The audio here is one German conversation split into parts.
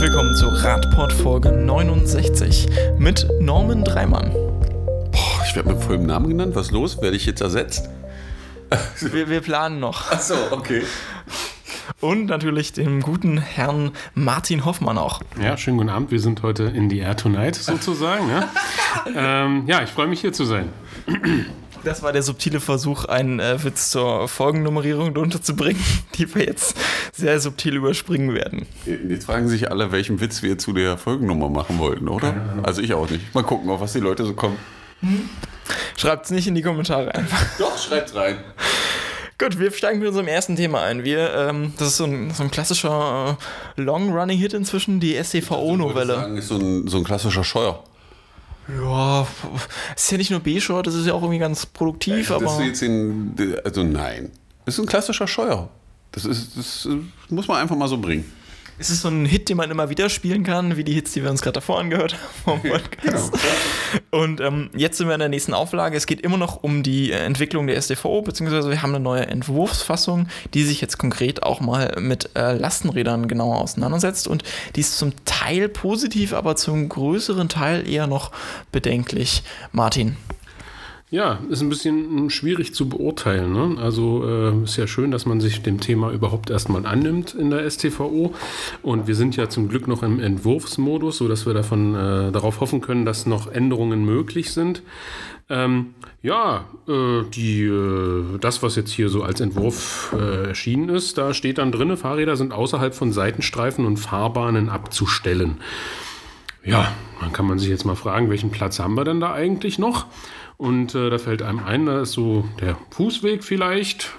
Herzlich willkommen zu Radport Folge 69 mit Norman Dreimann. Boah, ich werde mit vollem Namen genannt. Was ist los? Werde ich jetzt ersetzt? Wir, wir planen noch. Ach so, okay. Und natürlich dem guten Herrn Martin Hoffmann auch. Ja, schönen guten Abend. Wir sind heute in the Air Tonight sozusagen. ja. ähm, ja, ich freue mich hier zu sein. Das war der subtile Versuch, einen äh, Witz zur Folgennummerierung unterzubringen, die wir jetzt sehr subtil überspringen werden. Jetzt fragen sich alle, welchen Witz wir zu der Folgennummer machen wollten, oder? Also ich auch nicht. Mal gucken, auf was die Leute so kommen. Schreibt es nicht in die Kommentare einfach. Doch, schreibt rein. Gut, wir steigen mit unserem ersten Thema ein. Wir, ähm, das ist so ein, so ein klassischer äh, Long-Running-Hit inzwischen, die SCVO-Novelle. sagen, ist so ein, so ein klassischer Scheuer. Ja, es ist ja nicht nur B-Short, das ist ja auch irgendwie ganz produktiv, Das aber. in, also nein. Das ist ein klassischer Scheuer. Das, ist, das äh, muss man einfach mal so bringen. Es ist so ein Hit, den man immer wieder spielen kann, wie die Hits, die wir uns gerade davor angehört haben vom Podcast. Und ähm, jetzt sind wir in der nächsten Auflage. Es geht immer noch um die äh, Entwicklung der SDVO, beziehungsweise wir haben eine neue Entwurfsfassung, die sich jetzt konkret auch mal mit äh, Lastenrädern genauer auseinandersetzt. Und die ist zum Teil positiv, aber zum größeren Teil eher noch bedenklich. Martin. Ja, ist ein bisschen schwierig zu beurteilen. Ne? Also äh, ist ja schön, dass man sich dem Thema überhaupt erstmal annimmt in der STVO. Und wir sind ja zum Glück noch im Entwurfsmodus, sodass wir davon äh, darauf hoffen können, dass noch Änderungen möglich sind. Ähm, ja, äh, die, äh, das, was jetzt hier so als Entwurf äh, erschienen ist, da steht dann drin, Fahrräder sind außerhalb von Seitenstreifen und Fahrbahnen abzustellen. Ja, dann kann man sich jetzt mal fragen, welchen Platz haben wir denn da eigentlich noch? Und äh, da fällt einem ein, da ist so der Fußweg vielleicht.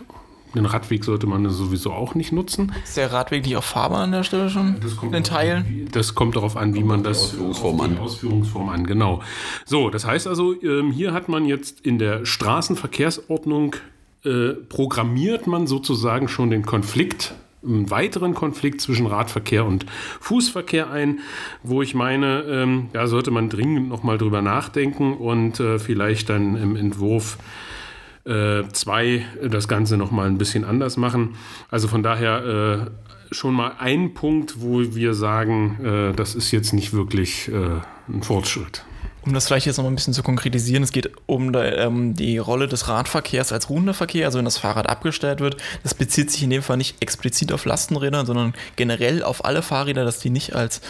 Den Radweg sollte man sowieso auch nicht nutzen. Ist der Radweg nicht auf Fahrbahn an der Stelle schon? in den Teilen? Wie- Das kommt darauf an, wie man das Ausführungsform an. Ausführungsform an, genau. So, das heißt also, ähm, hier hat man jetzt in der Straßenverkehrsordnung äh, programmiert man sozusagen schon den Konflikt, einen weiteren Konflikt zwischen Radverkehr und Fußverkehr ein, wo ich meine, ähm, da sollte man dringend nochmal drüber nachdenken und äh, vielleicht dann im Entwurf äh, zwei das Ganze noch mal ein bisschen anders machen. Also von daher äh, schon mal ein Punkt, wo wir sagen, äh, das ist jetzt nicht wirklich äh, ein Fortschritt. Um das vielleicht jetzt noch mal ein bisschen zu konkretisieren, es geht um ähm, die Rolle des Radverkehrs als ruhender Verkehr, also wenn das Fahrrad abgestellt wird. Das bezieht sich in dem Fall nicht explizit auf Lastenräder, sondern generell auf alle Fahrräder, dass die nicht als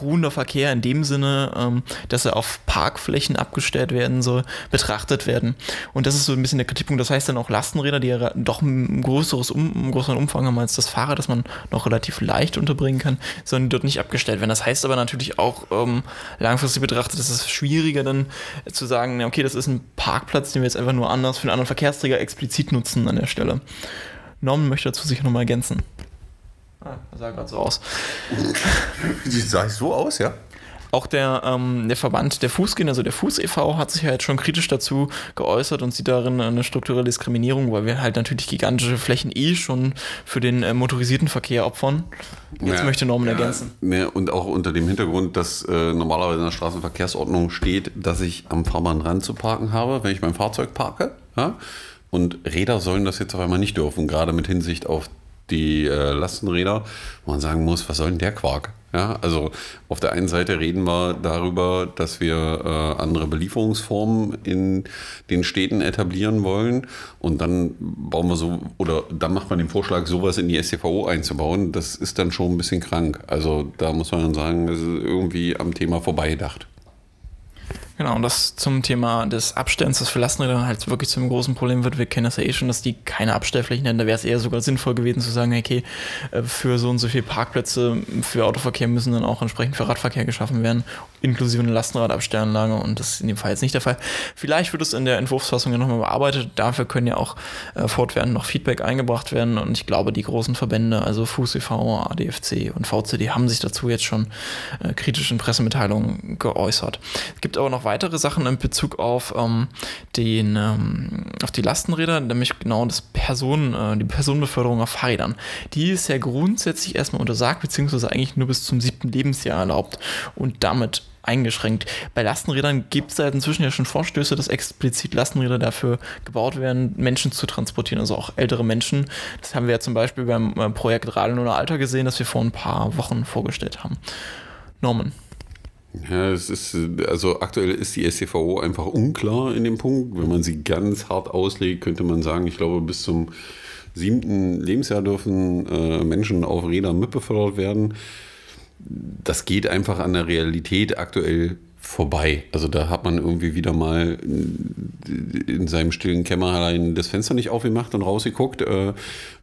ruhender Verkehr in dem Sinne, ähm, dass er auf Parkflächen abgestellt werden soll, betrachtet werden. Und das ist so ein bisschen der Kritikpunkt. Das heißt dann auch Lastenräder, die ja doch ein größeres um, einen größeren Umfang haben als das Fahrrad, das man noch relativ leicht unterbringen kann, sollen dort nicht abgestellt werden. Das heißt aber natürlich auch ähm, langfristig betrachtet, ist es schwieriger dann zu sagen, okay, das ist ein Parkplatz, den wir jetzt einfach nur anders für einen anderen Verkehrsträger explizit nutzen an der Stelle. Norman möchte dazu sicher nochmal ergänzen. Ah, das sah gerade so aus. Sah ich so aus, ja? Auch der, ähm, der Verband der Fußgänger, also der Fuß e.V., hat sich ja jetzt schon kritisch dazu geäußert und sieht darin eine strukturelle Diskriminierung, weil wir halt natürlich gigantische Flächen eh schon für den äh, motorisierten Verkehr opfern. Jetzt Ja. möchte Norman Ja, ergänzen. ne, und auch unter dem Hintergrund, dass äh, normalerweise in der Straßenverkehrsordnung steht, dass ich am Fahrbahnrand zu parken habe, wenn ich mein Fahrzeug parke. Ja? Und Räder sollen das jetzt auf einmal nicht dürfen, gerade mit Hinsicht auf die äh, Lastenräder, wo man sagen muss, was soll denn der Quark? Ja, also auf der einen Seite reden wir darüber, dass wir äh, andere Belieferungsformen in den Städten etablieren wollen und dann bauen wir so oder dann macht man den Vorschlag, sowas in die STVO einzubauen. Das ist dann schon ein bisschen krank. Also da muss man dann sagen, das ist irgendwie am Thema vorbeigedacht. Genau, und das zum Thema des Abstellens, das für Lastenräder halt wirklich zum großen Problem wird. Wir kennen das ja eh schon, dass die keine Abstellflächen hätten. Da wäre es eher sogar sinnvoll gewesen zu sagen, okay, äh, für so und so viele Parkplätze für Autoverkehr müssen dann auch entsprechend für Radverkehr geschaffen werden, inklusive eine Lastenradabstellanlage. Und das ist in dem Fall jetzt nicht der Fall. Vielleicht wird es in der Entwurfsfassung ja nochmal bearbeitet. Dafür können ja auch äh, fortwährend noch Feedback eingebracht werden. Und ich glaube, die großen Verbände, also Fuß e.V., ADFC und VCD, haben sich dazu jetzt schon äh, kritisch in Pressemitteilungen geäußert. Es gibt aber noch weitere Sachen in Bezug auf ähm, den ähm, auf die Lastenräder, nämlich genau das Personen, äh, die Personenbeförderung auf Fahrrädern. Die ist ja grundsätzlich erstmal untersagt, beziehungsweise eigentlich nur bis zum siebten Lebensjahr erlaubt und damit eingeschränkt. Bei Lastenrädern gibt es ja inzwischen ja schon Vorstöße, dass explizit Lastenräder dafür gebaut werden, Menschen zu transportieren, also auch ältere Menschen. Das haben wir ja zum Beispiel beim äh, Projekt Radeln ohne Alter gesehen, das wir vor ein paar Wochen vorgestellt haben. Norman. Ja, es ist, also aktuell ist die STVO einfach unklar in dem Punkt. Wenn man sie ganz hart auslegt, könnte man sagen, ich glaube, bis zum siebten Lebensjahr dürfen äh, Menschen auf Rädern mitbefördert werden das geht einfach an der Realität aktuell vorbei. Also da hat man irgendwie wieder mal in seinem stillen Kämmerlein das Fenster nicht aufgemacht und rausgeguckt, äh,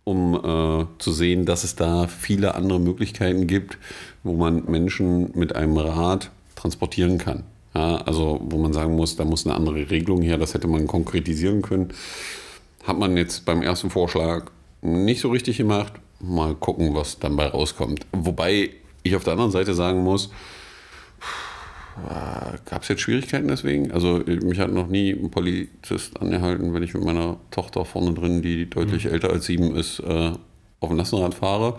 um äh, zu sehen, dass es da viele andere Möglichkeiten gibt, wo man Menschen mit einem Rad transportieren kann. Ja, also wo man sagen muss, da muss eine andere Regelung her, das hätte man konkretisieren können. Hat man jetzt beim ersten Vorschlag nicht so richtig gemacht. Mal gucken, was dann bei rauskommt. Wobei ich auf der anderen Seite sagen muss, gab es jetzt Schwierigkeiten deswegen? Also mich hat noch nie ein Polizist angehalten, wenn ich mit meiner Tochter vorne drin, die deutlich mhm. älter als sieben ist, äh, auf dem Lastenrad fahre.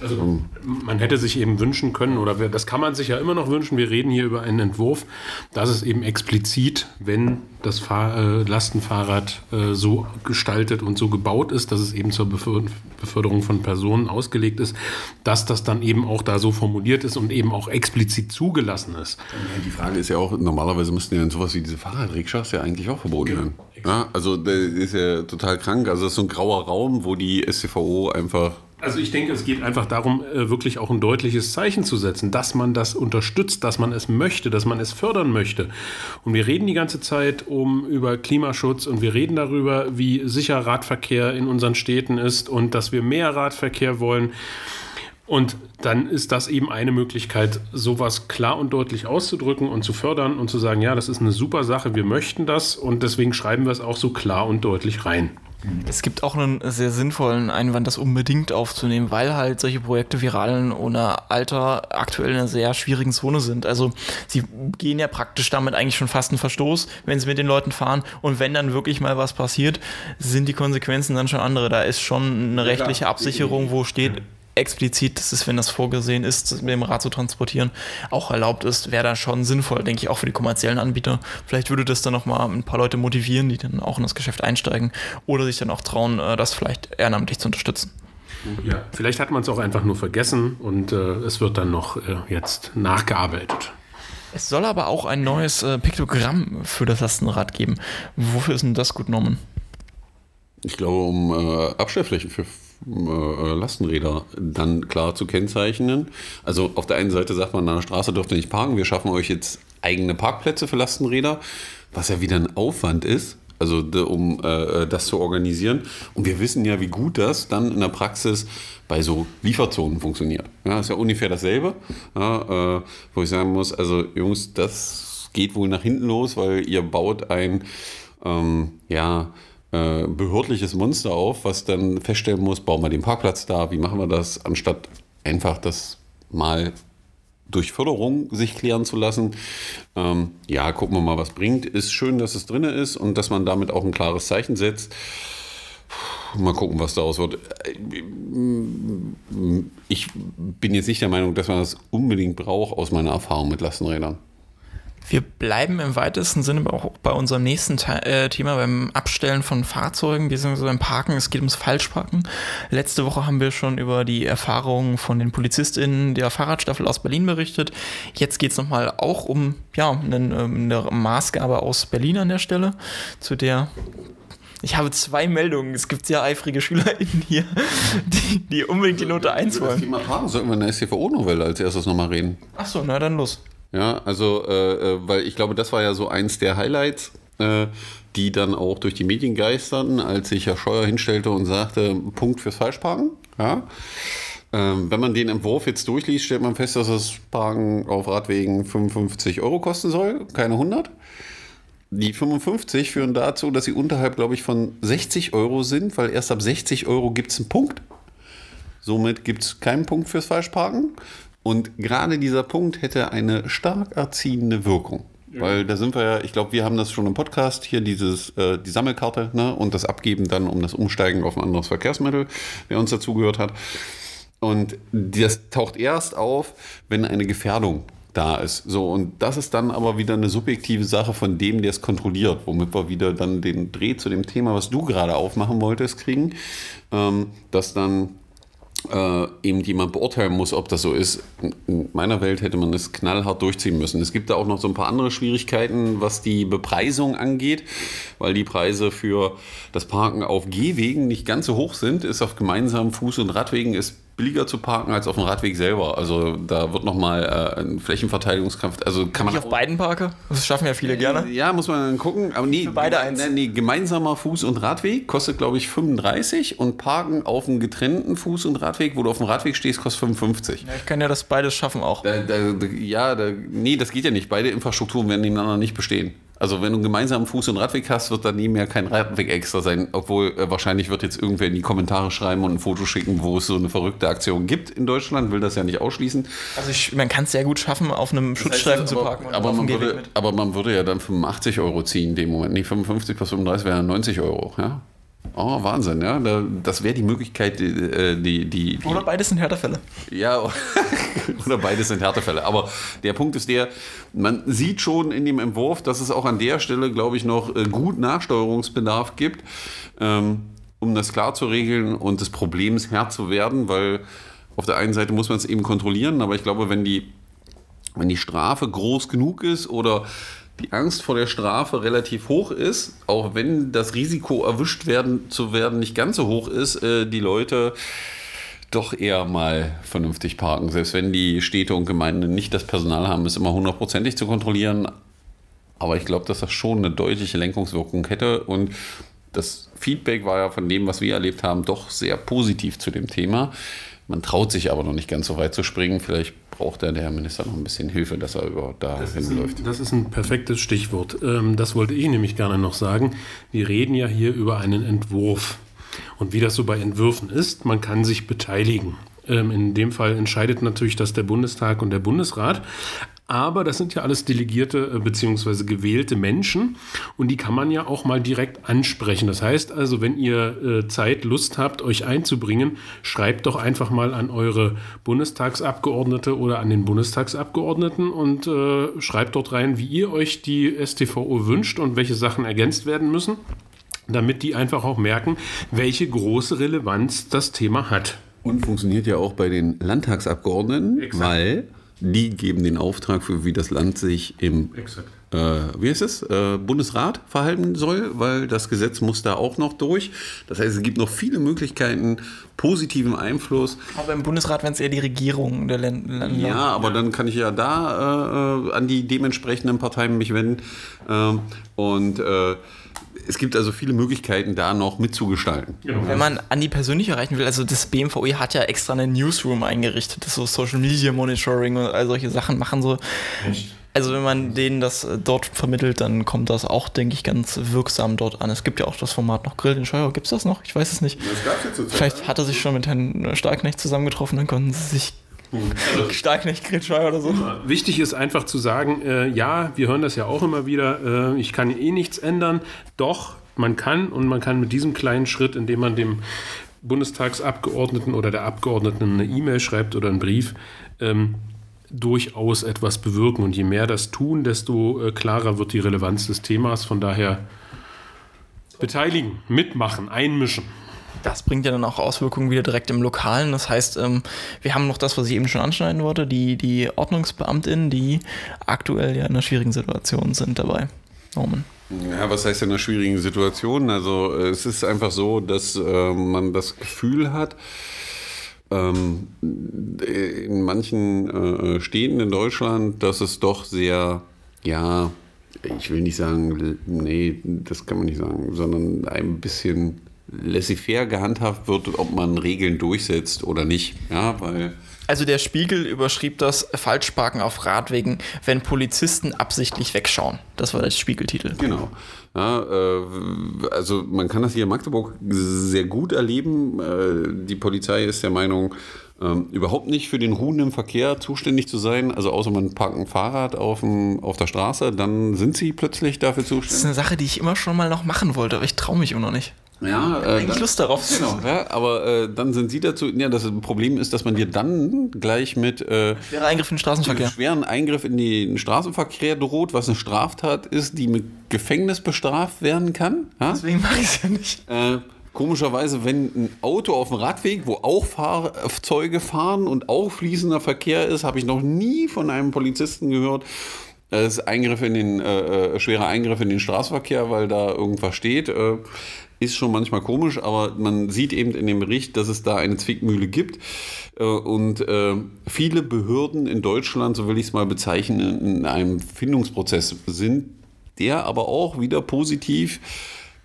Also man hätte sich eben wünschen können, oder das kann man sich ja immer noch wünschen, wir reden hier über einen Entwurf, dass es eben explizit, wenn das Fahr äh, Lastenfahrrad äh, so gestaltet und so gebaut ist, dass es eben zur Beförderung von Personen ausgelegt ist, dass das dann eben auch da so formuliert ist und eben auch explizit zugelassen ist. Die Frage ist ja auch, normalerweise müssten ja sowas wie diese Fahrradrikschas ja eigentlich auch verboten werden. Ja, also das ist ja total krank. Also das ist so ein grauer Raum, wo die SCVO einfach also ich denke, es geht einfach darum, äh, wirklich auch ein deutliches Zeichen zu setzen, dass man das unterstützt, dass man es möchte, dass man es fördern möchte. Und wir reden die ganze Zeit um über Klimaschutz und wir reden darüber, wie sicher Radverkehr in unseren Städten ist und dass wir mehr Radverkehr wollen. Und dann ist das eben eine Möglichkeit, sowas klar und deutlich auszudrücken und zu fördern und zu sagen, ja, das ist eine super Sache, wir möchten das und deswegen schreiben wir es auch so klar und deutlich rein. Es gibt auch einen sehr sinnvollen Einwand, das unbedingt aufzunehmen, weil halt solche Projekte viralen ohne Alter aktuell in einer sehr schwierigen Zone sind. Also sie gehen ja praktisch damit eigentlich schon fast einen Verstoß, wenn sie mit den Leuten fahren. Und wenn dann wirklich mal was passiert, sind die Konsequenzen dann schon andere. Da ist schon eine rechtliche Absicherung, wo steht, explizit, das ist, wenn das vorgesehen ist, mit dem Rad zu transportieren, auch erlaubt ist, wäre da schon sinnvoll, denke ich, auch für die kommerziellen Anbieter. Vielleicht würde das dann nochmal ein paar Leute motivieren, die dann auch in das Geschäft einsteigen oder sich dann auch trauen, äh, das vielleicht ehrenamtlich zu unterstützen. Ja, vielleicht hat man es auch einfach nur vergessen und äh, es wird dann noch äh, jetzt nachgearbeitet. Es soll aber auch ein neues äh, Piktogramm für das Lastenrad geben. Wofür ist denn das gut genommen? Ich glaube, um äh, Abstellflächen für äh, Lastenräder dann klar zu kennzeichnen. Also auf der einen Seite sagt man, an der Straße dürft ihr nicht parken, wir schaffen euch jetzt eigene Parkplätze für Lastenräder, was ja wieder ein Aufwand ist, also um äh, das zu organisieren. Und wir wissen ja, wie gut das dann in der Praxis bei so Lieferzonen funktioniert. Ja, ist ja ungefähr dasselbe, ja, äh, wo ich sagen muss, also Jungs, das geht wohl nach hinten los, weil ihr baut ein, ähm, ja, äh, behördliches Monster auf, was dann feststellen muss, bauen wir den Parkplatz da, wie machen wir das, anstatt einfach das mal durch Förderung sich klären zu lassen. Ähm, ja, gucken wir mal, was bringt. Ist schön, dass es drin ist und dass man damit auch ein klares Zeichen setzt. Mal gucken, was daraus wird. Ich bin jetzt nicht der Meinung, dass man das unbedingt braucht, aus meiner Erfahrung mit Lastenrädern. Wir bleiben im weitesten Sinne auch bei unserem nächsten äh, Thema beim Abstellen von Fahrzeugen bzw. beim Parken. Es geht ums Falschparken. Letzte Woche haben wir schon über die Erfahrungen von den PolizistInnen der Fahrradstaffel aus Berlin berichtet. Jetzt geht es nochmal auch um ja, eine, eine Maßgabe aus Berlin an der Stelle, zu der ich habe zwei Meldungen. Es gibt sehr eifrige SchülerInnen hier, die, die unbedingt die Note 1 wollen. Das Thema Parken sollten wir in der STVO-Novelle als erstes nochmal reden. Achso, na dann los. Ja, also, äh, äh, weil ich glaube, das war ja so eins der Highlights, äh, die dann auch durch die Medien geisterten, als sich Herr Scheuer hinstellte und sagte, Punkt fürs Falschparken. Ja. Ähm, wenn man den Entwurf jetzt durchliest, stellt man fest, dass das Parken auf Radwegen 55 Euro kosten soll, keine 100. Die 55 führen dazu, dass sie unterhalb, glaube ich, von 60 Euro sind, weil erst ab 60 Euro gibt es einen Punkt. Somit gibt es keinen Punkt fürs Falschparken. Und gerade dieser Punkt hätte eine stark erziehende Wirkung. Weil da sind wir ja, ich glaube, wir haben das schon im Podcast hier, dieses, äh, die Sammelkarte ne, und das Abgeben dann um das Umsteigen auf ein anderes Verkehrsmittel, wer uns dazugehört hat. Und das taucht erst auf, wenn eine Gefährdung da ist. So, und das ist dann aber wieder eine subjektive Sache von dem, der es kontrolliert, womit wir wieder dann den Dreh zu dem Thema, was du gerade aufmachen wolltest, kriegen, ähm, dass dann äh, eben jemand beurteilen muss, ob das so ist. In meiner Welt hätte man das knallhart durchziehen müssen. Es gibt da auch noch so ein paar andere Schwierigkeiten, was die Bepreisung angeht, weil die Preise für das Parken auf Gehwegen nicht ganz so hoch sind, ist auf gemeinsamen Fuß- und Radwegen ist billiger zu parken als auf dem Radweg selber. Also da wird nochmal äh, ein Flächenverteidigungskampf. Also kann man Ich auf beiden parke? Das schaffen ja viele gerne. Ja, muss man dann gucken. Aber nee, Für beide eins. Nee, nee, gemeinsamer Fuß- und Radweg kostet, glaube ich, 35 und Parken auf einem getrennten Fuß- und Radweg, wo du auf dem Radweg stehst, kostet 55. Ja, ich kann ja das beides schaffen auch. Da, da, ja, da, nee, das geht ja nicht. Beide Infrastrukturen werden nebeneinander nicht bestehen. Also wenn du einen gemeinsamen Fuß- und Radweg hast, wird daneben ja kein Radweg extra sein. Obwohl äh, wahrscheinlich wird jetzt irgendwer in die Kommentare schreiben und ein Foto schicken, wo es so eine verrückte Aktion gibt in Deutschland. Will das ja nicht ausschließen. Also ich, man kann es sehr gut schaffen, auf einem Schutzstreifen zu aber, parken. und aber, man würde, aber man würde ja dann 85 Euro ziehen in dem Moment. Nee, 55 plus 35 wären 90 Euro. Ja? Oh, Wahnsinn, ja. Da, das wäre die Möglichkeit, die, äh, die, die, die Oder beides sind Härtefälle. ja, oder beides sind Härtefälle. Aber der Punkt ist der, man sieht schon in dem Entwurf, dass es auch an der Stelle, glaube ich, noch äh, gut Nachsteuerungsbedarf gibt, ähm, um das klar zu regeln und des Problems Herr zu werden, weil auf der einen Seite muss man es eben kontrollieren, aber ich glaube, wenn die, wenn die Strafe groß genug ist oder die Angst vor der Strafe relativ hoch ist, auch wenn das Risiko erwischt werden zu werden nicht ganz so hoch ist, äh, die Leute doch eher mal vernünftig parken. Selbst wenn die Städte und Gemeinden nicht das Personal haben, es immer hundertprozentig zu kontrollieren. Aber ich glaube, dass das schon eine deutliche Lenkungswirkung hätte. Und das Feedback war ja von dem, was wir erlebt haben, doch sehr positiv zu dem Thema. Man traut sich aber noch nicht ganz so weit zu springen. Vielleicht braucht der, Herr Minister noch ein bisschen Hilfe, dass er überhaupt da hinläuft. Das ist ein perfektes Stichwort. Ähm, Das wollte ich nämlich gerne noch sagen. Wir reden ja hier über einen Entwurf. Und wie das so bei Entwürfen ist, man kann sich beteiligen. Ähm, In dem Fall entscheidet natürlich das der Bundestag und der Bundesrat. Aber das sind ja alles delegierte äh, bzw. gewählte Menschen und die kann man ja auch mal direkt ansprechen. Das heißt also, wenn ihr äh, Zeit, Lust habt, euch einzubringen, schreibt doch einfach mal an eure Bundestagsabgeordnete oder an den Bundestagsabgeordneten und äh, schreibt dort rein, wie ihr euch die STVO wünscht und welche Sachen ergänzt werden müssen, damit die einfach auch merken, welche große Relevanz das Thema hat. Und funktioniert ja auch bei den Landtagsabgeordneten, Exakt. weil die geben den Auftrag für, wie das Land sich im Exakt. Äh, wie heißt es, äh, Bundesrat verhalten soll, weil das Gesetz muss da auch noch durch. Das heißt, es gibt noch viele Möglichkeiten, positiven Einfluss. Aber im Bundesrat wären es eher die Regierungen der Länder. Ja, aber dann kann ich ja da äh, an die dementsprechenden Parteien mich wenden. Ähm, und äh, es gibt also viele Möglichkeiten, da noch mitzugestalten. Wenn man Andi persönlich erreichen will, also das BMVE hat ja extra einen Newsroom eingerichtet, das so Social Media Monitoring und all solche Sachen machen so. Also wenn man denen das äh, dort vermittelt, dann kommt das auch, denke ich, ganz wirksam dort an. Es gibt ja auch das Format noch Grill den Scheuer. Gibt es das noch? Ich weiß es nicht. Vielleicht hat er sich schon mit Herrn Starknecht zusammengetroffen, dann konnten sie sich Starknecht Grill Scheuer oder so. Wichtig ist einfach zu sagen, äh, ja, wir hören das ja auch immer wieder, äh, ich kann eh nichts ändern. Doch, man kann und man kann mit diesem kleinen Schritt, indem man dem Bundestagsabgeordneten oder der Abgeordneten eine E-Mail schreibt oder einen Brief, ähm, durchaus etwas bewirken. Und je mehr das tun, desto äh, klarer wird die Relevanz des Themas. Von daher beteiligen, mitmachen, einmischen. Das bringt ja dann auch Auswirkungen wieder direkt im Lokalen. Das heißt, ähm, wir haben noch das, was ich eben schon anschneiden wollte, die, die OrdnungsbeamtInnen, die aktuell ja in einer schwierigen Situation sind dabei. Norman. Ja, was heißt in einer schwierigen Situation? Also äh, es ist einfach so, dass äh, man das Gefühl hat, ähm, in manchen äh, Städten in Deutschland, dass es doch sehr, ja, ich will nicht sagen, nee, das kann man nicht sagen, sondern ein bisschen laissez-faire gehandhabt wird, ob man Regeln durchsetzt oder nicht. Ja, weil Also der Spiegel überschrieb das Falschparken auf Radwegen, wenn Polizisten absichtlich wegschauen. Das war der Spiegeltitel. Genau. Ja, äh, also man kann das hier in Magdeburg sehr gut erleben. Äh, die Polizei ist der Meinung, ähm, überhaupt nicht für den ruhenden Verkehr zuständig zu sein. Also außer man parkt ein Fahrrad auf, dem, auf der Straße, dann sind sie plötzlich dafür zuständig. Das ist eine Sache, die ich immer schon mal noch machen wollte, aber ich traue mich immer noch nicht. Ja, äh, eigentlich Lust darauf. Genau, ja, aber äh, dann sind sie dazu. Ja, das Problem ist, dass man dir dann gleich mit äh, schweren Eingriff in den Straßenverkehr. schweren Eingriff in den Straßenverkehr droht, was eine Straftat ist, die mit Gefängnis bestraft werden kann. Ja? Deswegen mache ich es ja nicht. Äh, komischerweise, wenn ein Auto auf dem Radweg, wo auch Fahrzeuge fahren und auch fließender Verkehr ist, habe ich noch nie von einem Polizisten gehört. Es ist Eingriff in den, äh, äh, schwerer Eingriff in den Straßenverkehr, weil da irgendwas steht. Äh, ist schon manchmal komisch, aber man sieht eben in dem Bericht, dass es da eine Zwickmühle gibt. Äh, und äh, viele Behörden in Deutschland, so will ich es mal bezeichnen, in einem Findungsprozess sind, der aber auch wieder positiv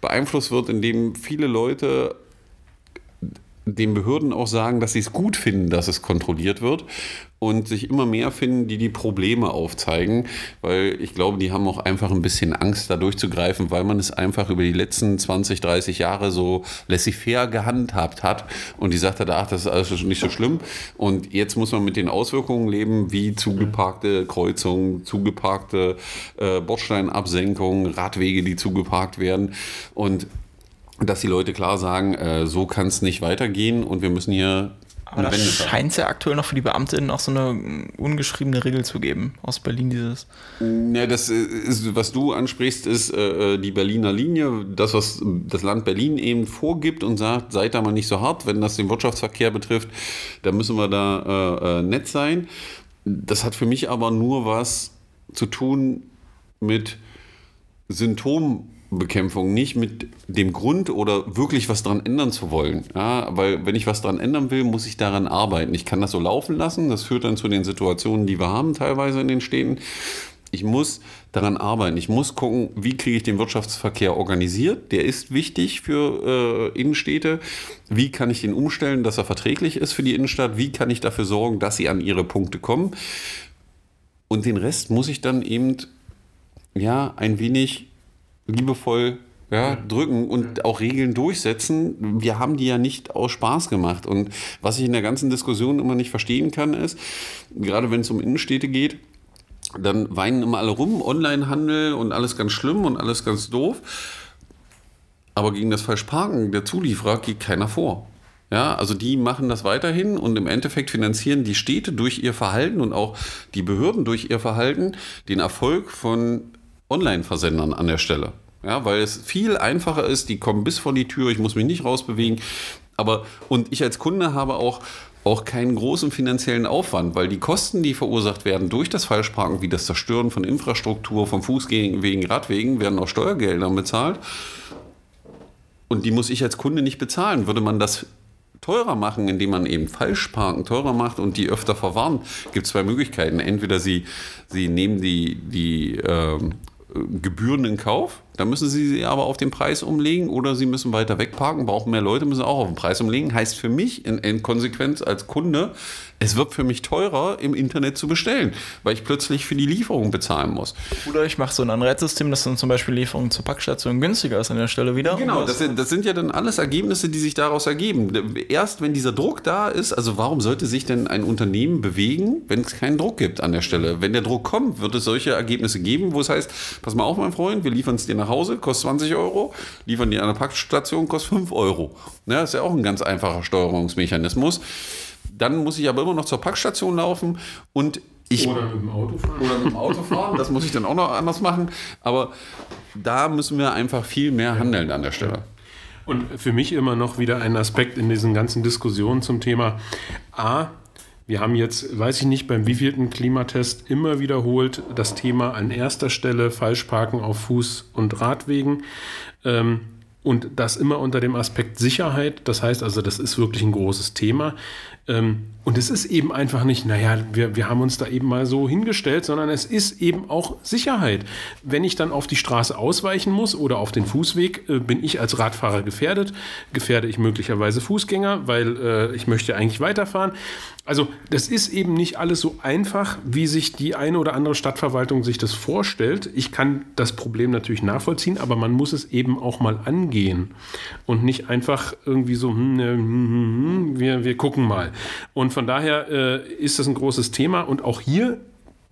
beeinflusst wird, indem viele Leute den Behörden auch sagen, dass sie es gut finden, dass es kontrolliert wird und sich immer mehr finden, die die Probleme aufzeigen, weil ich glaube, die haben auch einfach ein bisschen Angst, da durchzugreifen, weil man es einfach über die letzten 20, 30 Jahre so laissez-faire gehandhabt hat und die sagt hat, ach, das ist alles nicht so schlimm. Und jetzt muss man mit den Auswirkungen leben, wie zugeparkte Kreuzungen, zugeparkte äh, Bordsteinabsenkungen, Radwege, die zugeparkt werden. Und dass die Leute klar sagen, äh, so kann es nicht weitergehen und wir müssen hier aber da scheint es ja aktuell noch für die Beamtinnen auch so eine ungeschriebene Regel zu geben aus Berlin dieses. Ja, das ist, was du ansprichst, ist äh, die Berliner Linie, das, was das Land Berlin eben vorgibt und sagt, seid da mal nicht so hart, wenn das den Wirtschaftsverkehr betrifft, da müssen wir da äh, äh nett sein. Das hat für mich aber nur was zu tun mit Symptomen Bekämpfung nicht mit dem Grund oder wirklich was dran ändern zu wollen. Ja, weil wenn ich was dran ändern will, muss ich daran arbeiten. Ich kann das so laufen lassen. Das führt dann zu den Situationen, die wir haben teilweise in den Städten. Ich muss daran arbeiten. Ich muss gucken, wie kriege ich den Wirtschaftsverkehr organisiert. Der ist wichtig für äh, Innenstädte. Wie kann ich den umstellen, dass er verträglich ist für die Innenstadt? Wie kann ich dafür sorgen, dass sie an ihre Punkte kommen? Und den Rest muss ich dann eben ja ein wenig liebevoll ja, drücken und auch Regeln durchsetzen. Wir haben die ja nicht aus Spaß gemacht. Und was ich in der ganzen Diskussion immer nicht verstehen kann, ist, gerade wenn es um Innenstädte geht, dann weinen immer alle rum, Onlinehandel und alles ganz schlimm und alles ganz doof. Aber gegen das Falschparken der Zulieferer geht keiner vor. Ja, also die machen das weiterhin und im Endeffekt finanzieren die Städte durch ihr Verhalten und auch die Behörden durch ihr Verhalten den Erfolg von Online-Versendern an der Stelle. Ja, weil es viel einfacher ist, die kommen bis vor die Tür, ich muss mich nicht rausbewegen. Aber, und ich als Kunde habe auch, auch keinen großen finanziellen Aufwand, weil die Kosten, die verursacht werden durch das Falschparken, wie das Zerstören von Infrastruktur, von Fußgängen, Radwegen, werden aus Steuergeldern bezahlt. Und die muss ich als Kunde nicht bezahlen. Würde man das teurer machen, indem man eben Falschparken teurer macht und die öfter verwarnt, gibt es zwei Möglichkeiten. Entweder sie, sie nehmen die, die ähm, Gebühren in Kauf. Da müssen sie sie aber auf den Preis umlegen oder sie müssen weiter wegparken, brauchen mehr Leute, müssen auch auf den Preis umlegen. Heißt für mich in, in Konsequenz als Kunde, es wird für mich teurer, im Internet zu bestellen, weil ich plötzlich für die Lieferung bezahlen muss. Oder ich mache so ein Anreizsystem, dass dann zum Beispiel Lieferung zur Packstation günstiger ist an der Stelle wieder. Genau, das sind, das sind ja dann alles Ergebnisse, die sich daraus ergeben. Erst wenn dieser Druck da ist, also warum sollte sich denn ein Unternehmen bewegen, wenn es keinen Druck gibt an der Stelle? Wenn der Druck kommt, wird es solche Ergebnisse geben, wo es heißt, pass mal auf, mein Freund, wir liefern es dir nach Hause, kostet 20 Euro, liefern dir an der Packstation, kostet 5 Euro. Ja, das ist ja auch ein ganz einfacher Steuerungsmechanismus. Dann muss ich aber immer noch zur Packstation laufen und ich, oder mit dem Auto fahren. Oder mit dem Auto fahren, das muss ich dann auch noch anders machen. Aber da müssen wir einfach viel mehr handeln an der Stelle. Und für mich immer noch wieder ein Aspekt in diesen ganzen Diskussionen zum Thema A, wir haben jetzt, weiß ich nicht, beim wievielten Klimatest immer wiederholt das Thema an erster Stelle Falschparken auf Fuß- und Radwegen. Ähm, und das immer unter dem Aspekt Sicherheit. Das heißt also, das ist wirklich ein großes Thema. Ähm, und es ist eben einfach nicht, naja, wir, wir haben uns da eben mal so hingestellt, sondern es ist eben auch Sicherheit. Wenn ich dann auf die Straße ausweichen muss oder auf den Fußweg, äh, bin ich als Radfahrer gefährdet. Gefährde ich möglicherweise Fußgänger, weil äh, ich möchte eigentlich weiterfahren. Also das ist eben nicht alles so einfach, wie sich die eine oder andere Stadtverwaltung sich das vorstellt. Ich kann das Problem natürlich nachvollziehen, aber man muss es eben auch mal angehen und nicht einfach irgendwie so, hm, hm, hm, hm, wir, wir gucken mal. Und von daher äh, ist das ein großes Thema und auch hier,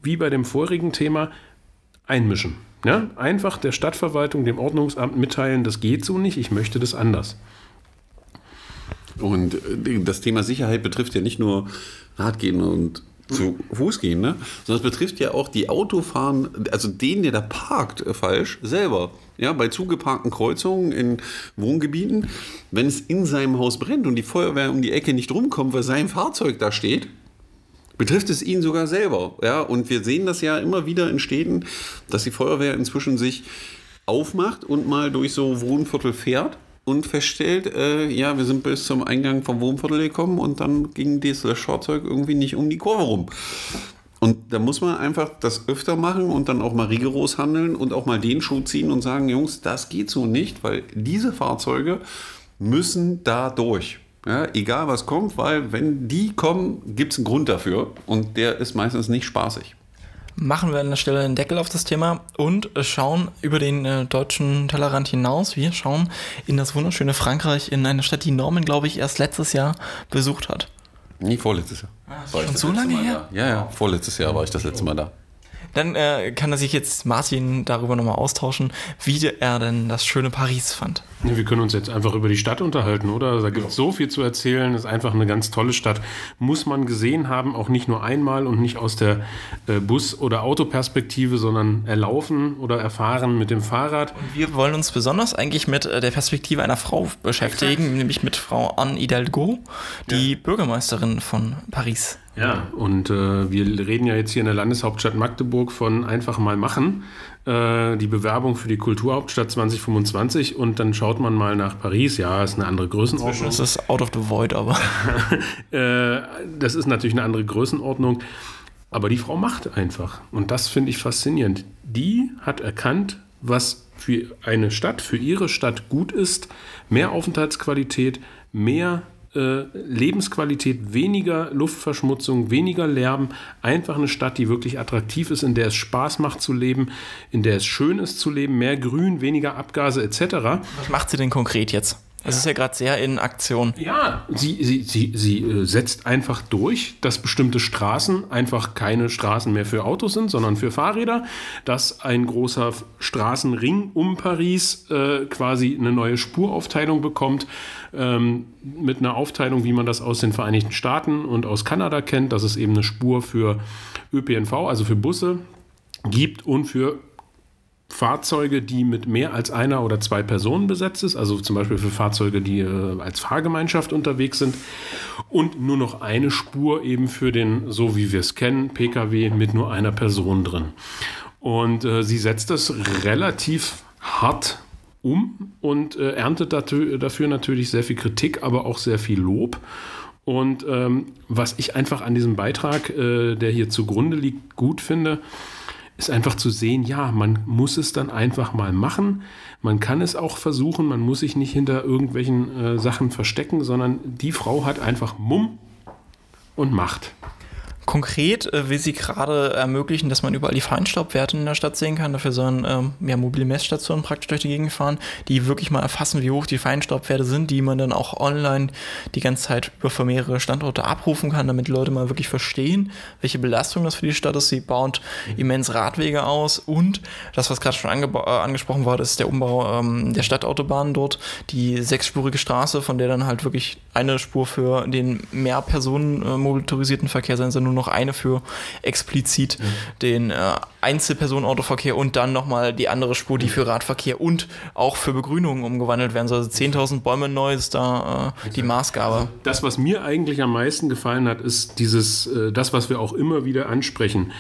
wie bei dem vorigen Thema, einmischen. Ja? Einfach der Stadtverwaltung, dem Ordnungsamt mitteilen, das geht so nicht, ich möchte das anders. Und äh, das Thema Sicherheit betrifft ja nicht nur Radgehen und zu Fuß gehen, ne? sondern es betrifft ja auch die Autofahren, also den, der da parkt, äh, falsch, selber. Ja, bei zugeparkten Kreuzungen in Wohngebieten, wenn es in seinem Haus brennt und die Feuerwehr um die Ecke nicht rumkommt, weil sein Fahrzeug da steht, betrifft es ihn sogar selber. Ja, und wir sehen das ja immer wieder in Städten, dass die Feuerwehr inzwischen sich aufmacht und mal durch so Wohnviertel fährt und feststellt, äh, ja, wir sind bis zum Eingang vom Wohnviertel gekommen und dann ging dieses Fahrzeug irgendwie nicht um die Kurve rum. Und da muss man einfach das öfter machen und dann auch mal rigoros handeln und auch mal den Schuh ziehen und sagen, Jungs, das geht so nicht, weil diese Fahrzeuge müssen da durch. Ja, egal was kommt, weil wenn die kommen, gibt es einen Grund dafür und der ist meistens nicht spaßig machen wir an der Stelle einen Deckel auf das Thema und schauen über den äh, deutschen Tellerrand hinaus. Wir schauen in das wunderschöne Frankreich, in eine Stadt, die Norman, glaube ich, erst letztes Jahr besucht hat. Nie vorletztes Jahr. Ah, war schon so lange her? Ja, ja, vorletztes Jahr war ich das letzte Mal da. Dann äh, kann er sich jetzt Martin darüber nochmal austauschen, wie er denn das schöne Paris fand. Wir können uns jetzt einfach über die Stadt unterhalten, oder? Da gibt es so viel zu erzählen. Ist einfach eine ganz tolle Stadt. Muss man gesehen haben, auch nicht nur einmal und nicht aus der äh, Bus- oder Autoperspektive, sondern erlaufen oder erfahren mit dem Fahrrad. Und wir wollen uns besonders eigentlich mit äh, der Perspektive einer Frau beschäftigen, Exakt. nämlich mit Frau Anne Hidalgo, die ja. Bürgermeisterin von Paris. Ja, und äh, wir reden ja jetzt hier in der Landeshauptstadt Magdeburg von einfach mal machen. Äh, die Bewerbung für die Kulturhauptstadt 2025 und dann schaut man mal nach Paris. Ja, ist eine andere Größenordnung. Das ist out of the void, aber. äh, das ist natürlich eine andere Größenordnung. Aber die Frau macht einfach. Und das finde ich faszinierend. Die hat erkannt, was für eine Stadt, für ihre Stadt gut ist. Mehr Aufenthaltsqualität, mehr äh, Lebensqualität, weniger Luftverschmutzung, weniger Lärm, einfach eine Stadt, die wirklich attraktiv ist, in der es Spaß macht zu leben, in der es schön ist zu leben, mehr Grün, weniger Abgase etc. Was macht sie denn konkret jetzt? Es ist ja gerade sehr in Aktion. Ja, sie, sie, sie, sie äh, setzt einfach durch, dass bestimmte Straßen einfach keine Straßen mehr für Autos sind, sondern für Fahrräder. Dass ein großer Straßenring um Paris äh, quasi eine neue Spuraufteilung bekommt. Ähm, mit einer Aufteilung, wie man das aus den Vereinigten Staaten und aus Kanada kennt, dass es eben eine Spur für ÖPNV, also für Busse gibt und für Fahrzeuge, die mit mehr als einer oder zwei Personen besetzt ist, also zum Beispiel für Fahrzeuge, die äh, als Fahrgemeinschaft unterwegs sind und nur noch eine Spur eben für den, so wie wir es kennen, Pkw mit nur einer Person drin. Und äh, sie setzt das relativ hart um und äh, erntet dafür, natürlich sehr viel Kritik, aber auch sehr viel Lob. Und ähm, was ich einfach an diesem Beitrag, äh, der hier zugrunde liegt, gut finde, ist einfach zu sehen, ja, man muss es dann einfach mal machen. Man kann es auch versuchen, man muss sich nicht hinter irgendwelchen äh, Sachen verstecken, sondern die Frau hat einfach Mumm und Macht. Konkret äh, will sie gerade ermöglichen, dass man überall die Feinstaubwerte in der Stadt sehen kann. Dafür sollen ähm, ja, mobile Messstationen praktisch durch die Gegend fahren, die wirklich mal erfassen, wie hoch die Feinstaubwerte sind, die man dann auch online die ganze Zeit über mehrere Standorte abrufen kann, damit Leute mal wirklich verstehen, welche Belastung das für die Stadt ist. Sie baut immens Radwege aus und das, was gerade schon äh, angesprochen wurde, ist der Umbau ähm, der Stadtautobahn dort, die sechsspurige Straße, von der dann halt wirklich eine Spur für den mehr Personen äh, motorisierten Verkehr sein soll, nur noch eine für explizit mhm. den äh, Einzelpersonenautoverkehr und dann nochmal die andere Spur, die für Radverkehr und auch für Begrünung umgewandelt werden soll. Also 10.000 Bäume neu ist da äh, die Maßgabe. Also das, was mir eigentlich am meisten gefallen hat, ist dieses, äh, das, was wir auch immer wieder ansprechen,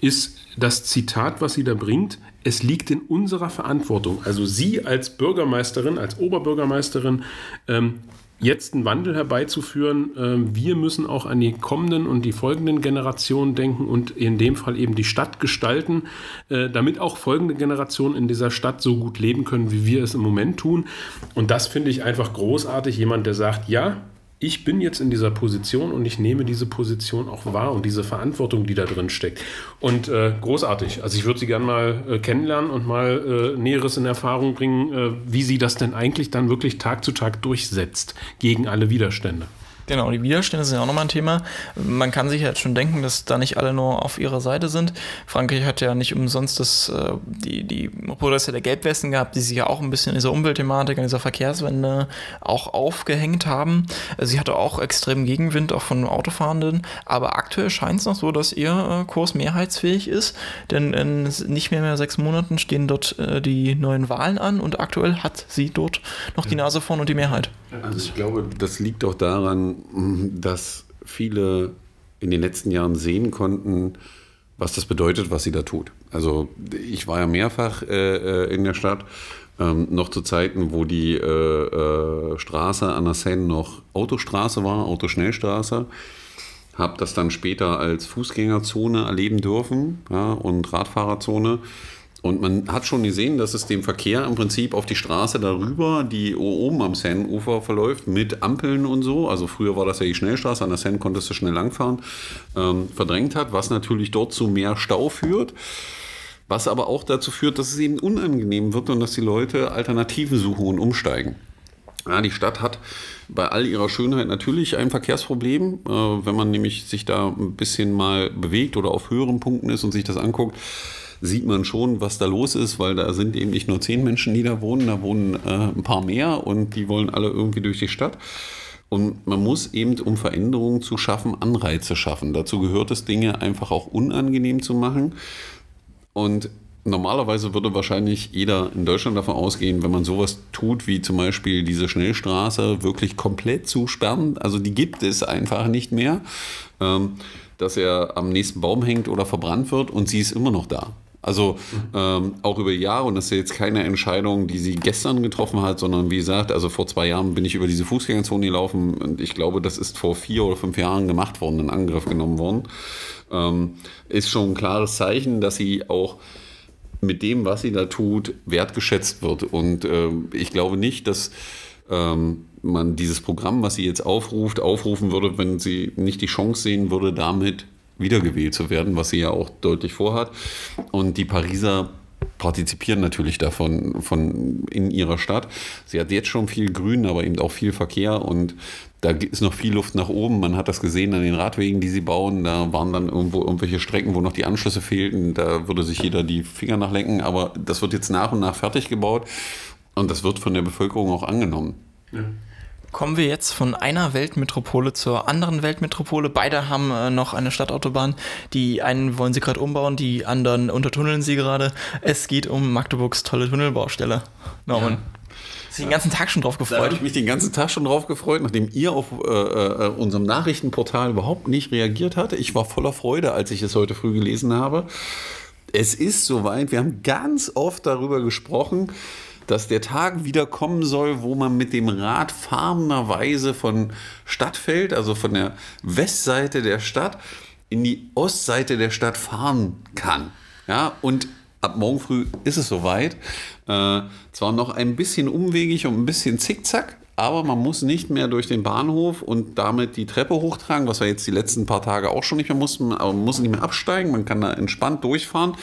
ist das Zitat, was sie da bringt. Es liegt in unserer Verantwortung. Also Sie als Bürgermeisterin, als Oberbürgermeisterin, ähm, jetzt einen Wandel herbeizuführen. Ähm, wir müssen auch an die kommenden und die folgenden Generationen denken und in dem Fall eben die Stadt gestalten, äh, damit auch folgende Generationen in dieser Stadt so gut leben können, wie wir es im Moment tun. Und das finde ich einfach großartig. Jemand, der sagt, ja, ich bin jetzt in dieser Position und ich nehme diese Position auch wahr und diese Verantwortung, die da drin steckt. Und äh, großartig. Also ich würde sie gerne mal äh, kennenlernen und mal äh, Näheres in Erfahrung bringen, äh, wie sie das denn eigentlich dann wirklich Tag zu Tag durchsetzt gegen alle Widerstände. Genau, die Widerstände sind ja auch nochmal ein Thema. Man kann sich jetzt schon denken, dass da nicht alle nur auf ihrer Seite sind. Frankreich hat ja nicht umsonst das, äh, die, die Proteste der Gelbwesten gehabt, die sich ja auch ein bisschen in dieser Umweltthematik, an dieser Verkehrswende auch aufgehängt haben. Sie hatte auch extrem Gegenwind, auch von Autofahrenden. Aber aktuell scheint es noch so, dass ihr äh, Kurs mehrheitsfähig ist. Denn in nicht mehr, mehr sechs Monaten stehen dort äh, die neuen Wahlen an und aktuell hat sie dort noch die Nase vorn und die Mehrheit. Also ich glaube, das liegt auch daran, dass viele in den letzten Jahren sehen konnten, was das bedeutet, was sie da tut. Also ich war ja mehrfach äh, äh in der Stadt, ähm, noch zu Zeiten, wo die äh, äh, Straße an der Seine noch Autostraße war, Autoschnellstraße. Habe das dann später als Fußgängerzone erleben dürfen ja, und Radfahrerzone. Und man hat schon gesehen, dass es dem Verkehr im Prinzip auf die Straße darüber, die oben am Seine-Ufer verläuft, mit Ampeln und so, also früher war das ja die Schnellstraße, an der Seine konntest du schnell langfahren, ähm, verdrängt hat, was natürlich dort zu mehr Stau führt. Was aber auch dazu führt, dass es eben unangenehm wird und dass die Leute Alternativen suchen und umsteigen. Ja, die Stadt hat bei all ihrer Schönheit natürlich ein Verkehrsproblem. Äh, wenn man nämlich sich da ein bisschen mal bewegt oder auf höheren Punkten ist und sich das anguckt, sieht man schon, was da los ist, weil da sind eben nicht nur zehn Menschen, die da wohnen, da wohnen äh, ein paar mehr und die wollen alle irgendwie durch die Stadt. Und man muss eben, um Veränderungen zu schaffen, Anreize schaffen. Dazu gehört es, Dinge einfach auch unangenehm zu machen. Und normalerweise würde wahrscheinlich jeder in Deutschland davon ausgehen, wenn man sowas tut, wie zum Beispiel diese Schnellstraße wirklich komplett zu sperren, also die gibt es einfach nicht mehr, ähm, dass er am nächsten Baum hängt oder verbrannt wird und sie ist immer noch da. Also ähm, auch über Jahre und das ist jetzt keine Entscheidung, die sie gestern getroffen hat, sondern wie gesagt, also vor zwei Jahren bin ich über diese Fußgängerzone gelaufen und ich glaube, das ist vor vier oder fünf Jahren gemacht worden, in Angriff genommen worden. Ähm, ist schon ein klares Zeichen, dass sie auch mit dem, was sie da tut, wertgeschätzt wird. Und äh, ich glaube nicht, dass ähm, man dieses Programm, was sie jetzt aufruft, aufrufen würde, wenn sie nicht die Chance sehen würde, damit wiedergewählt zu werden, was sie ja auch deutlich vorhat. Und die Pariser partizipieren natürlich davon von in ihrer Stadt. Sie hat jetzt schon viel Grün, aber eben auch viel Verkehr und da ist noch viel Luft nach oben. Man hat das gesehen an den Radwegen, die sie bauen. Da waren dann irgendwo irgendwelche Strecken, wo noch die Anschlüsse fehlten. Da würde sich jeder die Finger nachlenken. Aber das wird jetzt nach und nach fertig gebaut und das wird von der Bevölkerung auch angenommen. Ja. Kommen wir jetzt von einer Weltmetropole zur anderen Weltmetropole. Beide haben äh, noch eine Stadtautobahn. Die einen wollen sie gerade umbauen, die anderen untertunneln sie gerade. Es geht um Magdeburgs tolle Tunnelbaustelle. Norman. Ja. Hast du den ganzen Tag schon drauf gefreut? Da habe ich mich den ganzen Tag schon drauf gefreut, nachdem ihr auf äh, äh, unserem Nachrichtenportal überhaupt nicht reagiert hatte. Ich war voller Freude, als ich es heute früh gelesen habe. Es ist soweit. Wir haben ganz oft darüber gesprochen dass der Tag wieder kommen soll, wo man mit dem Rad fahrenderweise von Stadtfeld, also von der Westseite der Stadt, in die Ostseite der Stadt fahren kann. Ja, und ab morgen früh ist es soweit. Äh, zwar noch ein bisschen umwegig und ein bisschen zickzack, aber man muss nicht mehr durch den Bahnhof und damit die Treppe hochtragen, was wir jetzt die letzten paar Tage auch schon nicht mehr mussten, aber man muss nicht mehr absteigen, man kann da entspannt durchfahren.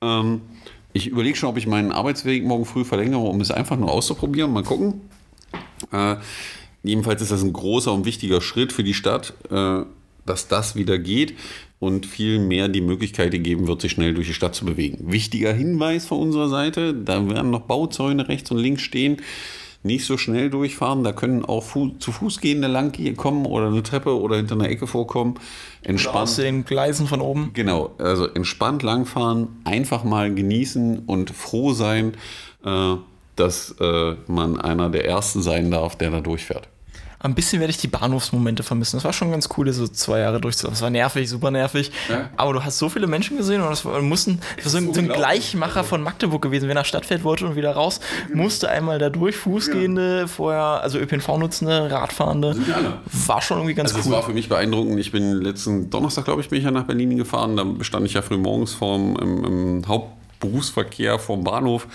Ähm, ich überlege schon, ob ich meinen Arbeitsweg morgen früh verlängere, um es einfach nur auszuprobieren. Mal gucken. Äh, jedenfalls ist das ein großer und wichtiger Schritt für die Stadt, äh, dass das wieder geht und viel mehr die Möglichkeit geben wird, sich schnell durch die Stadt zu bewegen. Wichtiger Hinweis von unserer Seite, da werden noch Bauzäune rechts und links stehen nicht so schnell durchfahren. Da können auch Fu zu Fuß gehende lang kommen oder eine Treppe oder hinter einer Ecke vorkommen. Entspannt. Oder aus den Gleisen von oben. Genau, also entspannt langfahren, einfach mal genießen und froh sein, äh, dass äh, man einer der Ersten sein darf, der da durchfährt ein bisschen werde ich die Bahnhofsmomente vermissen. Das war schon ganz cool, so zwei Jahre durchzulaufen. Das war nervig, super nervig. Ja. Aber du hast so viele Menschen gesehen und das war, mussten, das war so, ein, so ein Gleichmacher von Magdeburg gewesen. Wer nach Stadtfeld wollte und wieder raus, musste einmal da durch, Fußgehende, ja. vorher, also ÖPNV-Nutzende, Radfahrende. War schon irgendwie ganz also cool. Das war für mich beeindruckend. Ich bin letzten Donnerstag, glaube ich, bin ich ja nach Berlin gefahren. Da stand ich ja früh morgens vorm, im, im Hauptberufsverkehr vom Bahnhof.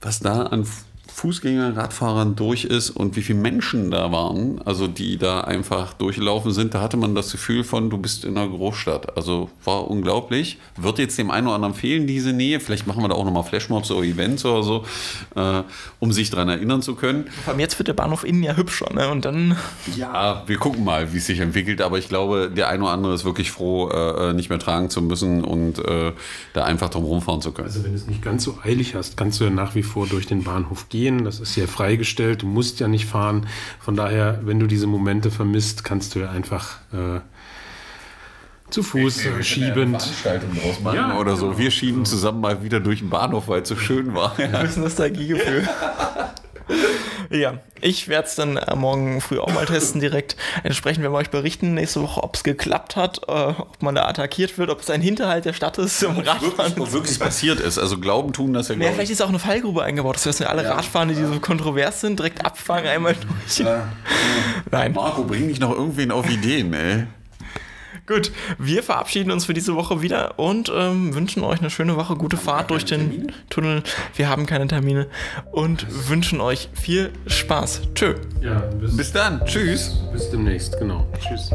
Was da an Fußgänger, Radfahrern durch ist und wie viele Menschen da waren, also die da einfach durchlaufen sind, da hatte man das Gefühl von, du bist in einer Großstadt. Also war unglaublich. Wird jetzt dem einen oder anderen fehlen, diese Nähe. Vielleicht machen wir da auch nochmal Flashmobs oder Events oder so, äh, um sich daran erinnern zu können. Vor allem jetzt wird der Bahnhof innen ja hübscher, ne? Und dann. Ja, wir gucken mal, wie es sich entwickelt, aber ich glaube, der eine oder andere ist wirklich froh, äh, nicht mehr tragen zu müssen und äh, da einfach drum rumfahren zu können. Also wenn du es nicht ganz so eilig hast, kannst du ja nach wie vor durch den Bahnhof gehen. Das ist ja freigestellt, du musst ja nicht fahren. Von daher, wenn du diese Momente vermisst, kannst du ja einfach äh, zu Fuß äh, schiebend. Veranstaltung draus machen Ja, oder so. genau. Wir schieben zusammen mal wieder durch den Bahnhof, weil es so schön war. Ein bisschen Nostalgiegefühl. Ja, ich werde es dann äh, morgen früh auch mal testen direkt. Entsprechend werden wir euch berichten nächste Woche, ob es geklappt hat, äh, ob man da attackiert wird, ob es ein Hinterhalt der Stadt ist im Radfahren. Wirklich, wirklich passiert ist. Also Glauben tun das ja, Ja, glaub vielleicht ist auch eine Fallgrube eingebaut, dass wir alle Radfahrende, die so kontrovers sind, direkt abfangen, einmal durch. Nein. Marco, bring dich noch irgendwen auf Ideen, ey. Gut, wir verabschieden uns für diese Woche wieder und ähm, wünschen euch eine schöne Woche, gute Fahrt durch den Tunnel. Wir haben keine Termine und wünschen euch viel Spaß. Tschö. Ja, bis, Bis dann. Tschüss. bis demnächst, genau. Tschüss.